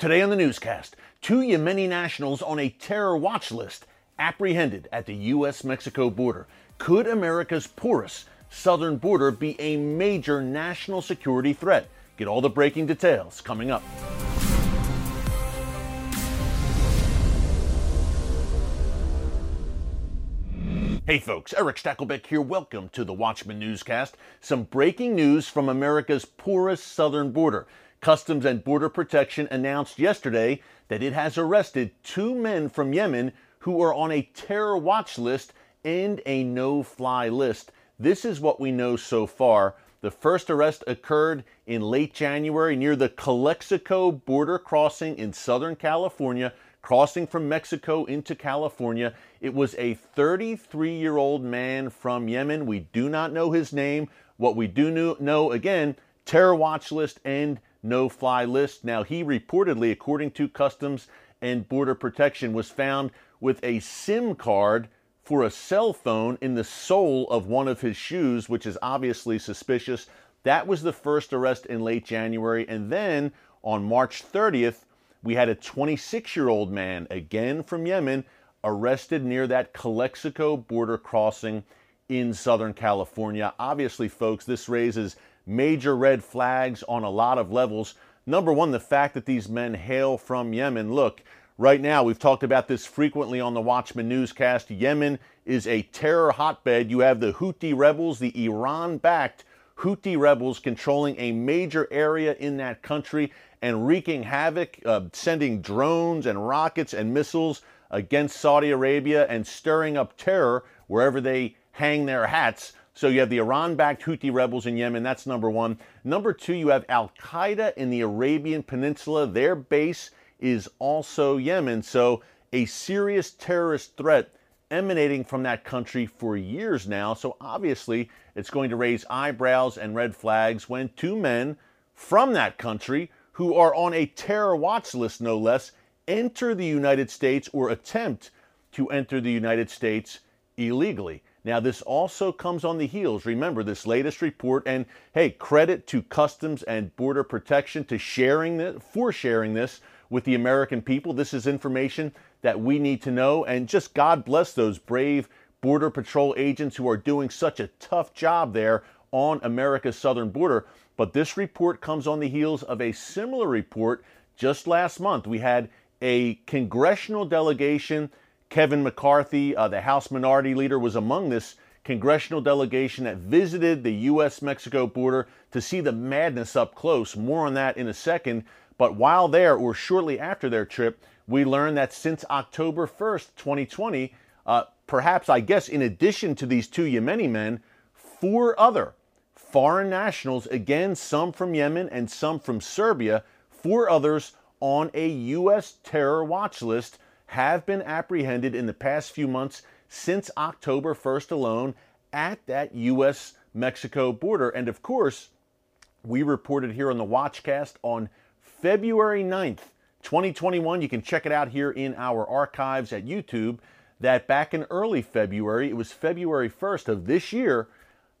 Today on the newscast, two Yemeni nationals on a terror watch list apprehended at the U.S. Mexico border. Could America's porous southern border be a major national security threat? Get all the breaking details coming up. Hey folks, Erick Stakelbeck here. Welcome to the Watchman Newscast. Some breaking news from America's poorest southern border. Customs and Border Protection announced yesterday that it has arrested two men from Yemen who are on a terror watch list and a no fly list. This is what we know so far. The first arrest occurred in late January near the Calexico border crossing in Southern California, crossing from Mexico into California. It was a 33 year old man from Yemen. We do not know his name. What we do know, again, terror watch list and no fly list. Now, he reportedly, according to Customs and Border Protection, was found with a SIM card for a cell phone in the sole of one of his shoes, which is obviously suspicious. That was the first arrest in late January. And then on March 30th, we had a 26 year old man, again from Yemen, arrested near that Calexico border crossing in Southern California. Obviously, folks, this raises major red flags on a lot of levels. Number one, the fact that these men hail from Yemen. Look, right now, we've talked about this frequently on the Watchman newscast. Yemen is a terror hotbed. You have the Houthi rebels, the Iran backed Houthi rebels controlling a major area in that country and wreaking havoc, uh, sending drones and rockets and missiles against Saudi Arabia and stirring up terror wherever they hang their hats. So you have the Iran backed Houthi rebels in Yemen, that's number one. Number two, you have Al Qaeda in the Arabian Peninsula. Their base is also Yemen. So a serious terrorist threat emanating from that country for years now. So obviously, it's going to raise eyebrows and red flags when two men from that country who are on a terror watch list, no less, enter the United States or attempt to enter the United States illegally. Now, this also comes on the heels. Remember this latest report, and hey, credit to Customs and Border Protection to sharing this, for sharing this with the American people. This is information that we need to know, and just God bless those brave Border Patrol agents who are doing such a tough job there on America's southern border. But this report comes on the heels of a similar report just last month. We had a congressional delegation Kevin McCarthy, uh, the House Minority Leader, was among this congressional delegation that visited the U.S. Mexico border to see the madness up close. More on that in a second. But while there, or shortly after their trip, we learned that since October 1st, 2020, uh, perhaps, I guess, in addition to these two Yemeni men, four other foreign nationals, again, some from Yemen and some from Serbia, four others on a U.S. terror watch list have been apprehended in the past few months since October 1st alone at that U.S. Mexico border. And of course, we reported here on the Watchcast on February 9th, 2021. You can check it out here in our archives at YouTube. That back in early February, it was February 1st of this year,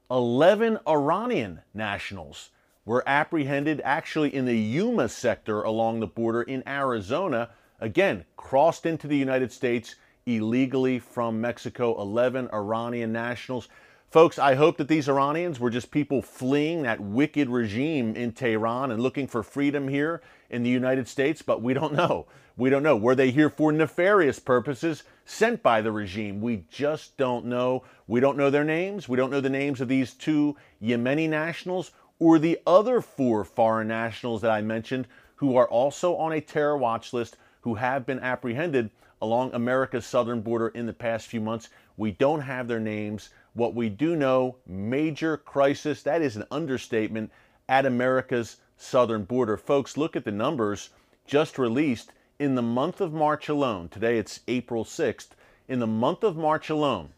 11 Iranian nationals were apprehended actually in the Yuma sector along the border in Arizona again, crossed into the United States illegally from Mexico, 11 Iranian nationals. Folks, I hope that these Iranians were just people fleeing that wicked regime in Tehran and looking for freedom here in the United States, but we don't know. We don't know. Were they here for nefarious purposes sent by the regime? We just don't know. We don't know their names. We don't know the names of these two Yemeni nationals or the other four foreign nationals that I mentioned who are also on a terror watch list who have been apprehended along America's southern border in the past few months. We don't have their names. What we do know, major crisis, that is an understatement, at America's southern border. Folks, look at the numbers just released in the month of March alone. Today it's April 6th. In the month of March alone,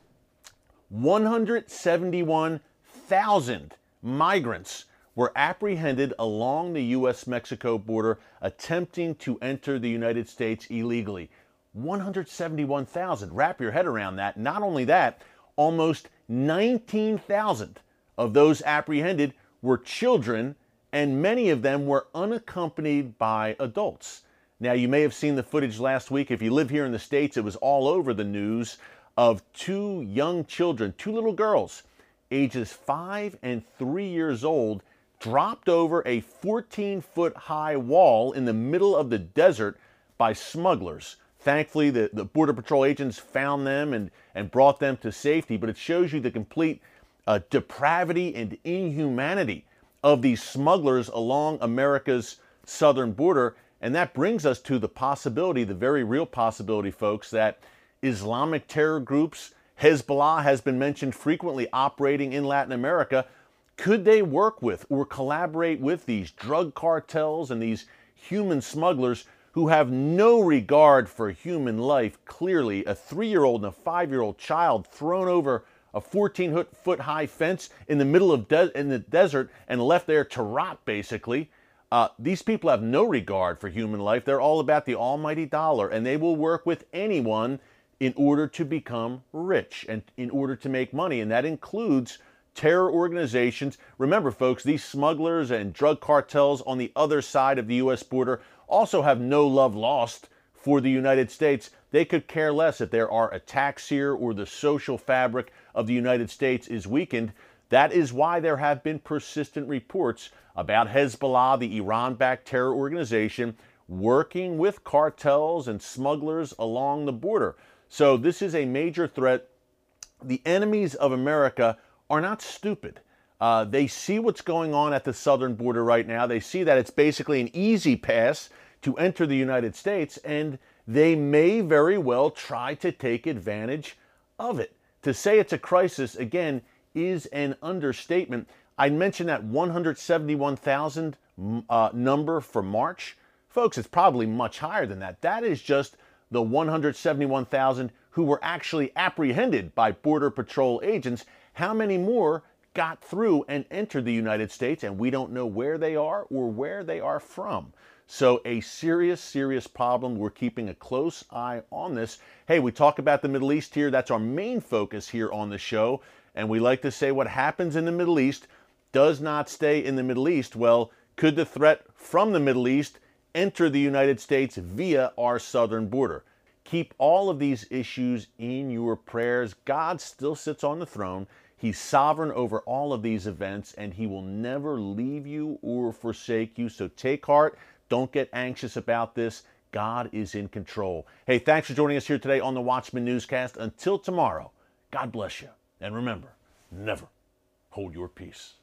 171,000 migrants were apprehended along the U.S. Mexico border attempting to enter the United States illegally. 171,000. Wrap your head around that. Not only that, almost 19,000 of those apprehended were children, and many of them were unaccompanied by adults. Now, you may have seen the footage last week. If you live here in the States, it was all over the news of two young children, two little girls, ages five and three years old, dropped over a 14 foot high wall in the middle of the desert by smugglers. Thankfully, the, the Border Patrol agents found them and, and brought them to safety, but it shows you the complete uh, depravity and inhumanity of these smugglers along America's southern border. And that brings us to the possibility, the very real possibility, folks, that Islamic terror groups, Hezbollah has been mentioned frequently operating in Latin America. Could they work with or collaborate with these drug cartels and these human smugglers who have no regard for human life? Clearly, a three year old and a five year old child thrown over a 14 foot high fence in the middle of in the desert and left there to rot basically. Uh, these people have no regard for human life. They're all about the almighty dollar, and they will work with anyone in order to become rich and in order to make money. And that includes terror organizations. Remember, folks, these smugglers and drug cartels on the other side of the U.S. border also have no love lost for the United States. They could care less if there are attacks here or the social fabric of the United States is weakened. That is why there have been persistent reports about Hezbollah, the Iran backed terror organization, working with cartels and smugglers along the border. So, this is a major threat. The enemies of America are not stupid. Uh, they see what's going on at the southern border right now. They see that it's basically an easy pass to enter the United States, and they may very well try to take advantage of it. To say it's a crisis, again, is an understatement. I mentioned that 171,000 uh, number for March. Folks, it's probably much higher than that. That is just the 171,000 who were actually apprehended by Border Patrol agents. How many more got through and entered the United States, and we don't know where they are or where they are from. So, a serious, serious problem. We're keeping a close eye on this. Hey, we talk about the Middle East here. That's our main focus here on the show. And we like to say what happens in the Middle East does not stay in the Middle East. Well, could the threat from the Middle East enter the United States via our southern border? Keep all of these issues in your prayers. God still sits on the throne. He's sovereign over all of these events, and He will never leave you or forsake you. So take heart. Don't get anxious about this. God is in control. Hey, thanks for joining us here today on the Watchman Newscast. Until tomorrow, God bless you. And remember, never hold your peace.